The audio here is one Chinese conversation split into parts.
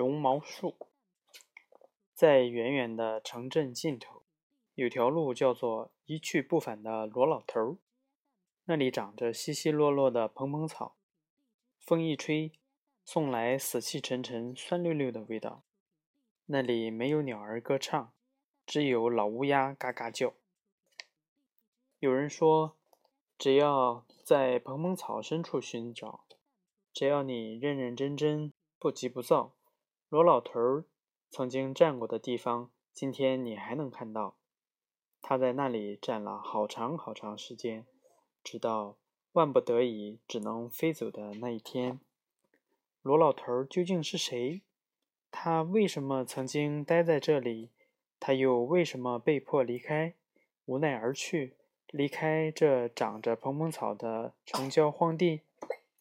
绒毛树，在远远的城镇尽头，有条路叫做一去不返的罗老头。那里长着稀稀落落的蓬蓬草，风一吹，送来死气沉沉、酸溜溜的味道。那里没有鸟儿歌唱，只有老乌鸦嘎嘎叫。有人说，只要在蓬蓬草深处寻找，只要你认认真真、不急不躁，罗老头曾经站过的地方，今天你还能看到。他在那里站了好长好长时间，直到万不得已只能飞走的那一天。罗老头究竟是谁？他为什么曾经待在这里？他又为什么被迫离开，无奈而去？离开这长着蓬蓬草的城郊荒地，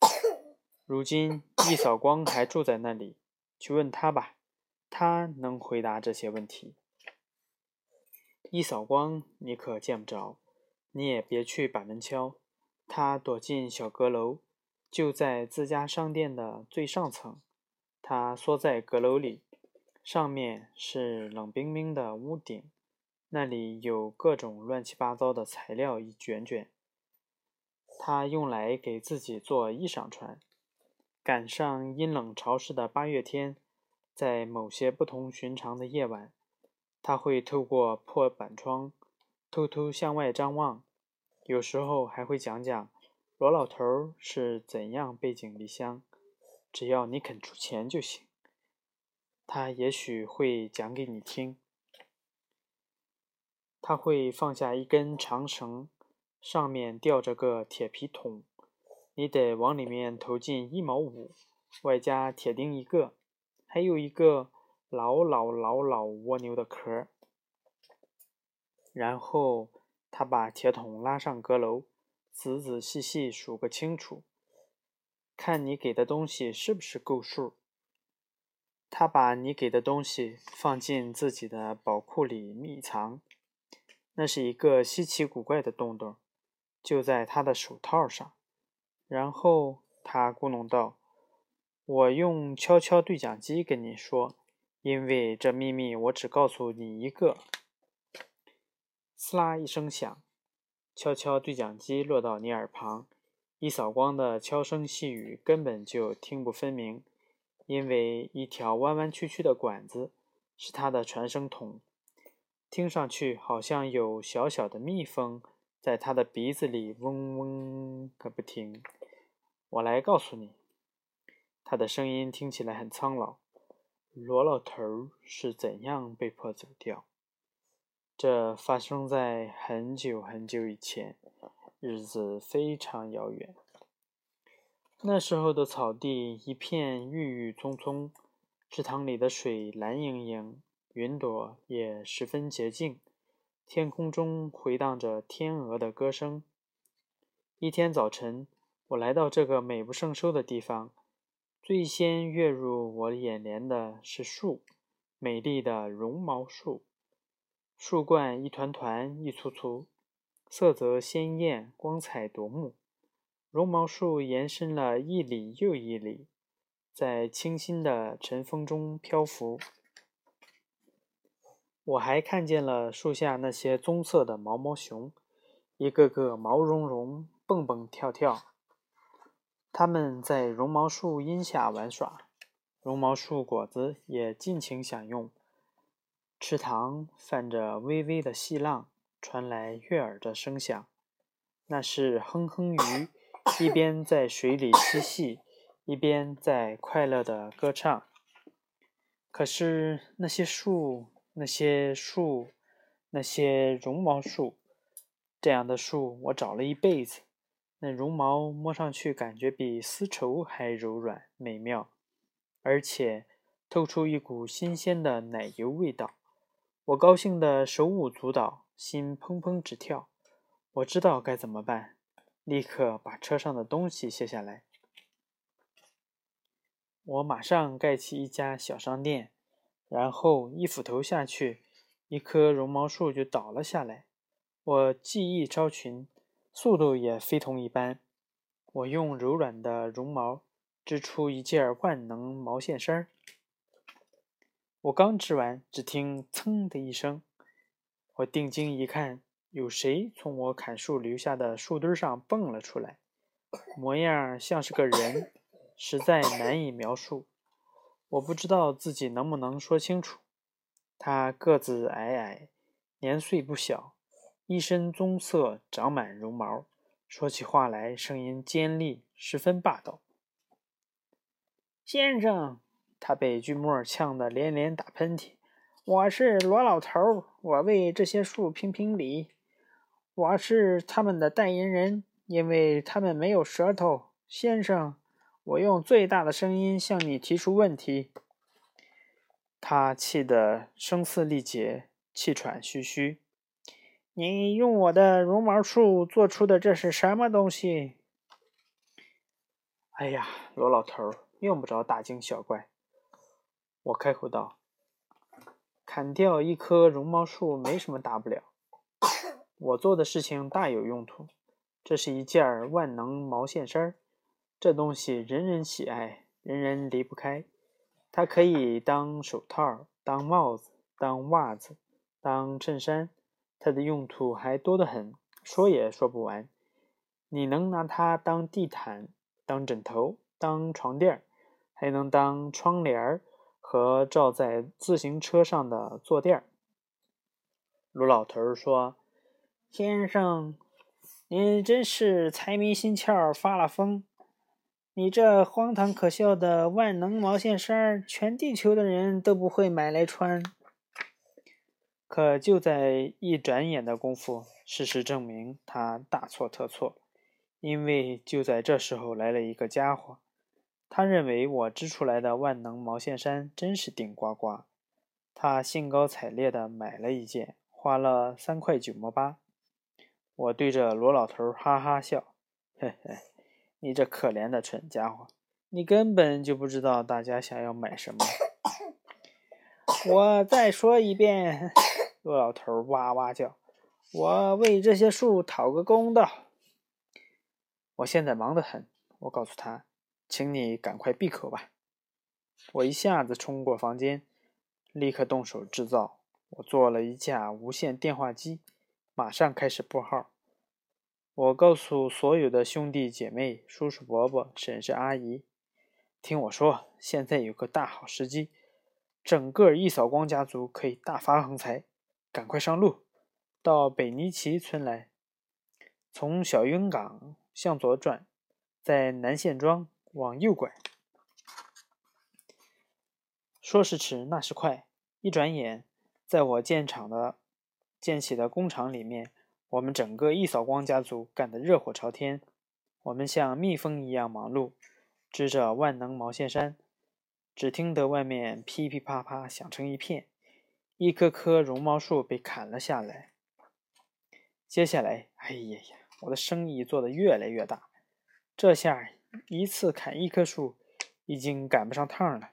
如今一扫光还住在那里，去问他吧，他能回答这些问题。一扫光你可见不着，你也别去把门敲，他躲进小阁楼，就在自家商店的最上层，他缩在阁楼里，上面是冷冰冰的屋顶。那里有各种乱七八糟的材料一卷卷，他用来给自己做衣裳穿。赶上阴冷潮湿的八月天，在某些不同寻常的夜晚，他会透过破板窗偷偷向外张望，有时候还会讲讲罗老头是怎样背井离乡。只要你肯出钱就行，他也许会讲给你听。他会放下一根长绳，上面吊着个铁皮桶，你得往里面投进一毛五，外加铁钉一个，还有一个老老老老蜗牛的壳。然后他把铁桶拉上阁楼，仔仔细细数个清楚，看你给的东西是不是够数。他把你给的东西放进自己的宝库里密藏。那是一个稀奇古怪的洞洞，就在他的手套上。然后他咕哝道：“我用敲敲对讲机跟你说，因为这秘密我只告诉你一个。”撕啦一声响，敲敲对讲机落到你耳旁，一扫光的悄声细语根本就听不分明，因为一条弯弯曲曲的管子是他的传声筒。听上去好像有小小的蜜蜂在他的鼻子里嗡嗡个不停。我来告诉你，他的声音听起来很苍老。罗老头是怎样被迫走掉？这发生在很久很久以前，日子非常遥远。那时候的草地一片郁郁葱葱，池塘里的水蓝盈盈。云朵也十分洁净，天空中回荡着天鹅的歌声。一天早晨，我来到这个美不胜收的地方，最先跃入我眼帘的是树，美丽的绒毛树。树冠一团团、一簇簇，色泽鲜艳，光彩夺目。绒毛树延伸了一里又一里，在清新的晨风中漂浮。我还看见了树下那些棕色的毛毛熊，一个个毛茸茸、蹦蹦跳跳。它们在绒毛树荫下玩耍，绒毛树果子也尽情享用。池塘泛着微微的细浪，传来悦耳的声响。那是哼哼鱼，一边在水里嬉戏，一边在快乐地歌唱。可是那些树……那些树，那些绒毛树，这样的树我找了一辈子。那绒毛摸上去感觉比丝绸还柔软美妙，而且透出一股新鲜的奶油味道。我高兴得手舞足蹈，心砰砰直跳。我知道该怎么办，立刻把车上的东西卸下来。我马上盖起一家小商店。然后一斧头下去，一棵绒毛树就倒了下来。我技艺超群，速度也非同一般。我用柔软的绒毛织出一件万能毛线衫，我刚织完，只听“噌”的一声，我定睛一看，有谁从我砍树留下的树墩上蹦了出来，模样像是个人，实在难以描述。我不知道自己能不能说清楚。他个子矮矮，年岁不小，一身棕色，长满绒毛，说起话来声音尖利，十分霸道。先生，他被锯末呛得连连打喷嚏。我是罗老头，我为这些树评评理。我是他们的代言人，因为他们没有舌头。先生。我用最大的声音向你提出问题。他气得声嘶力竭，气喘吁吁。你用我的绒毛树做出的这是什么东西？哎呀，罗老头用不着大惊小怪。我开口道：“砍掉一棵绒毛树没什么大不了。我做的事情大有用途。这是一件万能毛线衫。”这东西人人喜爱，人人离不开。它可以当手套、当帽子、当袜子、当衬衫，它的用途还多得很，说也说不完。你能拿它当地毯、当枕头、当床垫，还能当窗帘儿和罩在自行车上的坐垫儿。卢老头说：“先生，您真是财迷心窍，发了疯。”你这荒唐可笑的万能毛线衫，全地球的人都不会买来穿。可就在一转眼的功夫，事实证明他大错特错。因为就在这时候来了一个家伙，他认为我织出来的万能毛线衫真是顶呱呱，他兴高采烈地买了一件，花了三块九毛八。我对着罗老头哈哈笑，嘿嘿。你这可怜的蠢家伙，你根本就不知道大家想要买什么。我再说一遍，罗老头哇哇叫：“我为这些树讨个公道。”我现在忙得很，我告诉他：“请你赶快闭口吧。”我一下子冲过房间，立刻动手制造。我做了一架无线电话机，马上开始拨号。我告诉所有的兄弟姐妹、叔叔伯伯、婶婶阿姨，听我说，现在有个大好时机，整个一扫光家族可以大发横财，赶快上路，到北尼奇村来，从小云港向左转，在南线庄往右拐。说时迟，那时快，一转眼，在我建厂的建起的工厂里面。我们整个一扫光家族干得热火朝天，我们像蜜蜂一样忙碌，织着万能毛线衫。只听得外面噼噼啪啪响成一片，一棵棵绒毛树被砍了下来。接下来，哎呀呀，我的生意做得越来越大，这下一次砍一棵树已经赶不上趟了。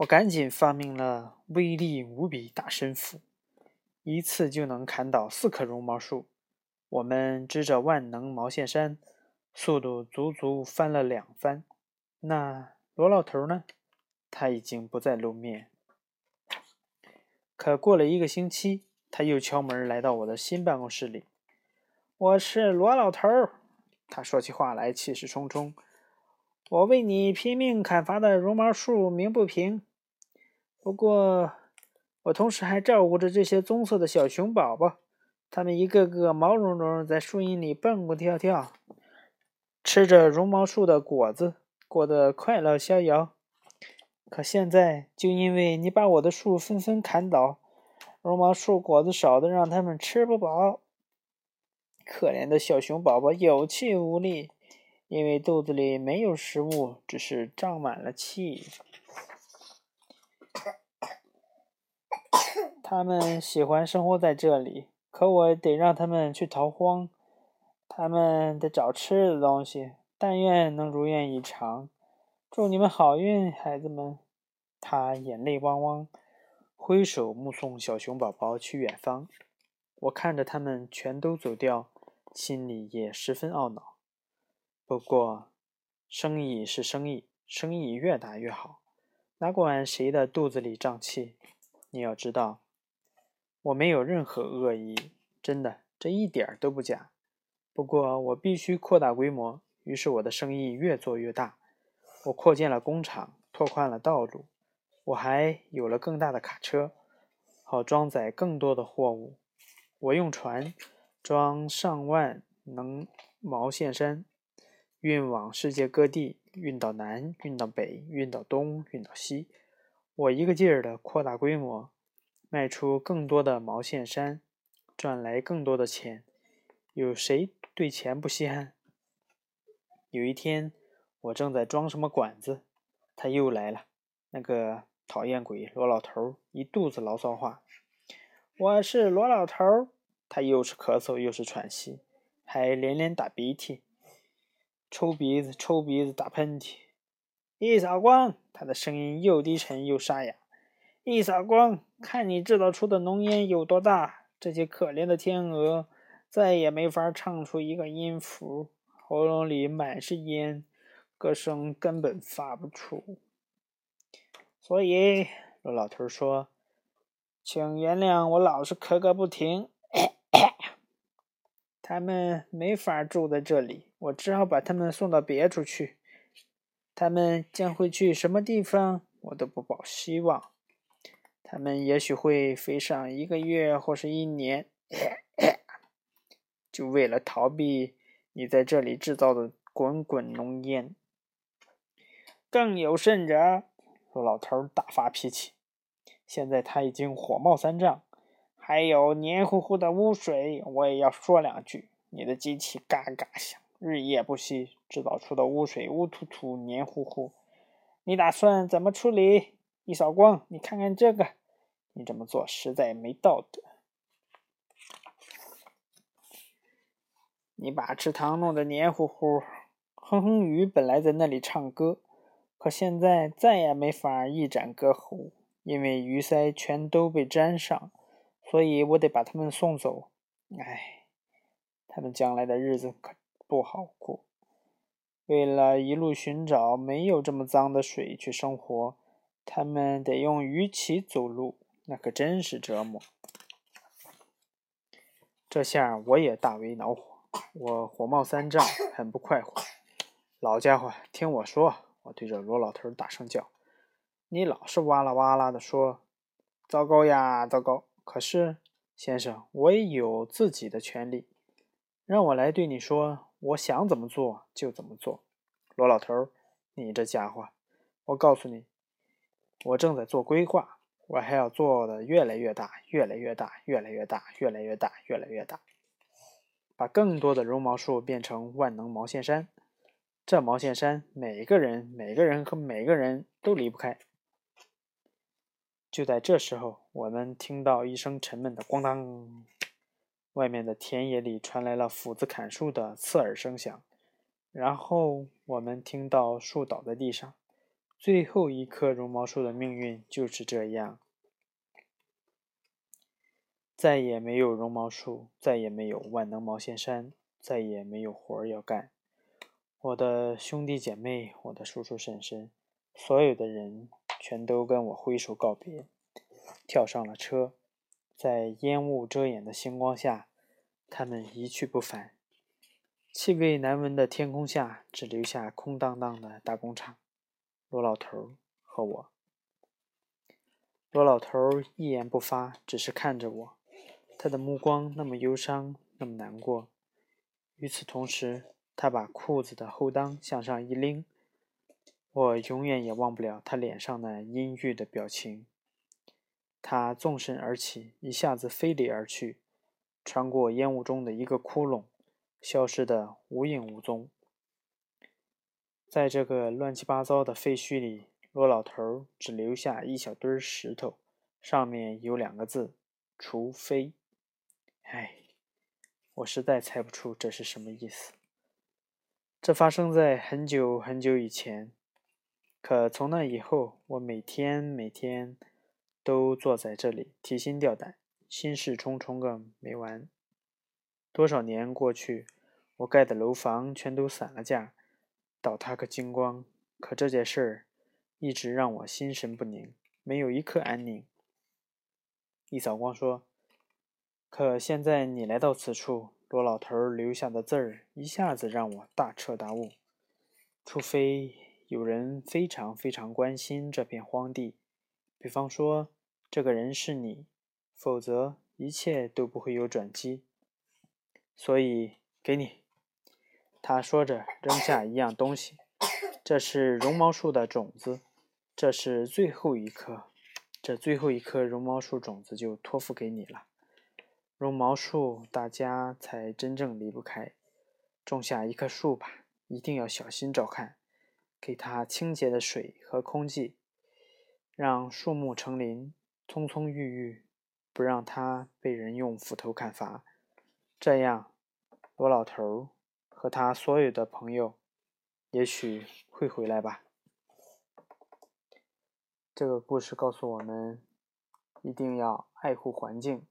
我赶紧发明了威力无比大神斧。一次就能砍倒四棵绒毛树，我们织着万能毛线衫，速度足足翻了两番。那罗老头呢？他已经不再露面。可过了一个星期，他又敲门来到我的新办公室里。我是罗老头儿，他说起话来气势冲冲。我为你拼命砍伐的绒毛树鸣不平，不过。我同时还照顾着这些棕色的小熊宝宝，它们一个个毛茸茸，在树荫里蹦蹦跳跳，吃着绒毛树的果子，过得快乐逍遥。可现在，就因为你把我的树纷纷砍倒，绒毛树果子少的让他们吃不饱，可怜的小熊宝宝有气无力，因为肚子里没有食物，只是胀满了气。他们喜欢生活在这里，可我得让他们去逃荒。他们得找吃的东西。但愿能如愿以偿。祝你们好运，孩子们！他眼泪汪汪，挥手目送小熊宝宝去远方。我看着他们全都走掉，心里也十分懊恼。不过，生意是生意，生意越大越好。哪管谁的肚子里胀气，你要知道，我没有任何恶意，真的，这一点都不假。不过我必须扩大规模，于是我的生意越做越大。我扩建了工厂，拓宽了道路，我还有了更大的卡车，好装载更多的货物。我用船装上万能毛线衫，运往世界各地，运到南，运到北，运到东，运到西。我一个劲儿的扩大规模，卖出更多的毛线衫，赚来更多的钱。有谁对钱不稀罕？有一天，我正在装什么管子，他又来了。那个讨厌鬼罗老头一肚子牢骚话。我是罗老头，他又是咳嗽又是喘息，还连连打鼻涕。抽鼻子，抽鼻子，打喷嚏。一扫光，他的声音又低沉又沙哑。一扫光，看你制造出的浓烟有多大！这些可怜的天鹅再也没法唱出一个音符，喉咙里满是烟，歌声根本发不出。所以，罗老头说：“请原谅我老是咳个不停。”他们没法住在这里，我只好把他们送到别处去。他们将会去什么地方，我都不抱希望。他们也许会飞上一个月或是一年，就为了逃避你在这里制造的滚滚浓烟。更有甚者，说老头大发脾气，现在他已经火冒三丈。还有黏糊糊的污水，我也要说两句。你的机器嘎嘎响，日夜不息，制造出的污水乌突突、黏糊糊。你打算怎么处理？一扫光，你看看这个，你这么做实在没道德。你把池塘弄得黏糊糊，哼哼鱼本来在那里唱歌，可现在再也没法一展歌喉，因为鱼鳃全都被粘上。所以我得把他们送走。唉，他们将来的日子可不好过。为了一路寻找没有这么脏的水去生活，他们得用鱼鳍走路，那可真是折磨。这下我也大为恼火，我火冒三丈，很不快活。老家伙，听我说！我对着罗老头大声叫：“你老是哇啦哇啦的说，糟糕呀，糟糕！”可是，先生，我也有自己的权利。让我来对你说，我想怎么做就怎么做。罗老头，你这家伙，我告诉你，我正在做规划，我还要做的越来越大，越来越大，越来越大，越来越大，越来越大，把更多的绒毛树变成万能毛线衫。这毛线衫，每个人、每个人和每个人都离不开。就在这时候，我们听到一声沉闷的“咣当”，外面的田野里传来了斧子砍树的刺耳声响。然后我们听到树倒在地上，最后一棵绒毛树的命运就是这样，再也没有绒毛树，再也没有万能毛线衫，再也没有活儿要干。我的兄弟姐妹，我的叔叔婶婶，所有的人。全都跟我挥手告别，跳上了车，在烟雾遮掩的星光下，他们一去不返。气味难闻的天空下，只留下空荡荡的大工厂。罗老头和我。罗老头一言不发，只是看着我，他的目光那么忧伤，那么难过。与此同时，他把裤子的后裆向上一拎。我永远也忘不了他脸上那阴郁的表情。他纵身而起，一下子飞离而去，穿过烟雾中的一个窟窿，消失得无影无踪。在这个乱七八糟的废墟里，罗老头只留下一小堆石头，上面有两个字：“除非。”唉，我实在猜不出这是什么意思。这发生在很久很久以前。可从那以后，我每天每天都坐在这里提心吊胆、心事重重个没完。多少年过去，我盖的楼房全都散了架，倒塌个精光。可这件事儿一直让我心神不宁，没有一刻安宁。易扫光说：“可现在你来到此处，罗老头留下的字儿一下子让我大彻大悟。除非有人非常非常关心这片荒地，比方说这个人是你，否则一切都不会有转机。所以给你。”他说着，扔下一样东西，这是绒毛树的种子，这是最后一颗。这最后一颗绒毛树种子就托付给你了。绒毛树，大家才真正离不开。种下一棵树吧，一定要小心照看，给它清洁的水和空气，让树木成林，葱葱郁郁，不让它被人用斧头砍伐。这样，罗老头和他所有的朋友，也许会回来吧。这个故事告诉我们，一定要爱护环境，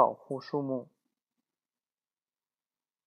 保护树木。